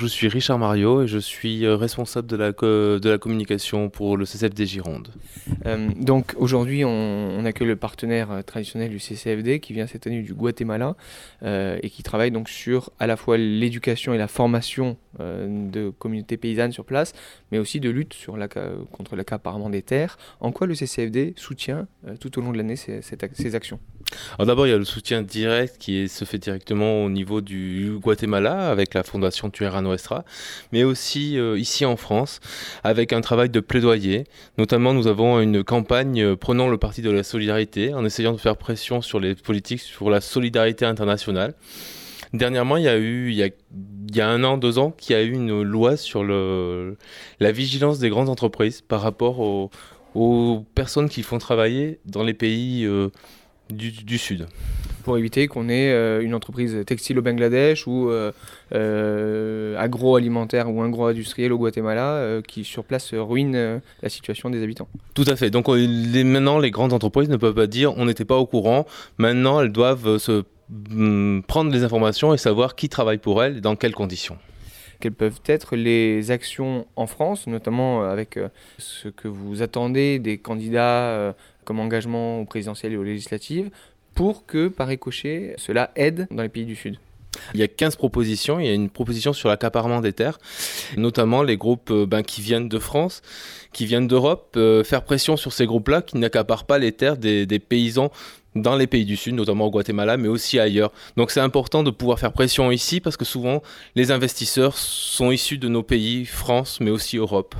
Je suis Richard Mario et je suis euh, responsable de la, communication pour le CCFD Gironde. Euh, donc aujourd'hui, on, accueille le partenaire euh, traditionnel du CCFD qui vient cette année du Guatemala et qui travaille donc sur à la fois l'éducation et la formation de communautés paysannes sur place, mais aussi de lutte contre l'accaparement des terres. En quoi le CCFD soutient tout au long de l'année ces actions? Alors d'abord, il y a le soutien direct qui se fait directement au niveau du Guatemala avec la fondation Tuera Nuestra, mais aussi euh, ici en France avec un travail de plaidoyer. Notamment, nous avons une campagne euh, prenant le parti de la solidarité en essayant de faire pression sur les politiques sur la solidarité internationale. Dernièrement, il y a eu, il y a, un an, deux ans, qu'il y a eu une loi sur la vigilance des grandes entreprises par rapport aux, personnes qui font travailler dans les pays euh, du, Sud. Pour éviter qu'on ait euh, une entreprise textile au Bangladesh ou euh, euh, agroalimentaire ou agro-industriel au Guatemala qui sur place ruine la situation des habitants. Tout à fait. Donc maintenant, les grandes entreprises ne peuvent pas dire on n'était pas au courant. Maintenant, elles doivent se mm, prendre les informations et savoir qui travaille pour elles et dans quelles conditions quelles peuvent être les actions en France, notamment avec ce que vous attendez des candidats comme engagement au présidentiel et aux législatives, pour que, par ricochet, cela aide dans les pays du Sud il y a 15 propositions. Il y a une proposition sur l'accaparement des terres, notamment les groupes euh, ben, qui viennent de France, qui viennent d'Europe, euh, faire pression sur ces groupes-là qui n'accaparent pas les terres des, paysans dans les pays du Sud, notamment au Guatemala, mais aussi ailleurs. Donc c'est important de pouvoir faire pression ici parce que souvent les investisseurs sont issus de nos pays, France, mais aussi Europe.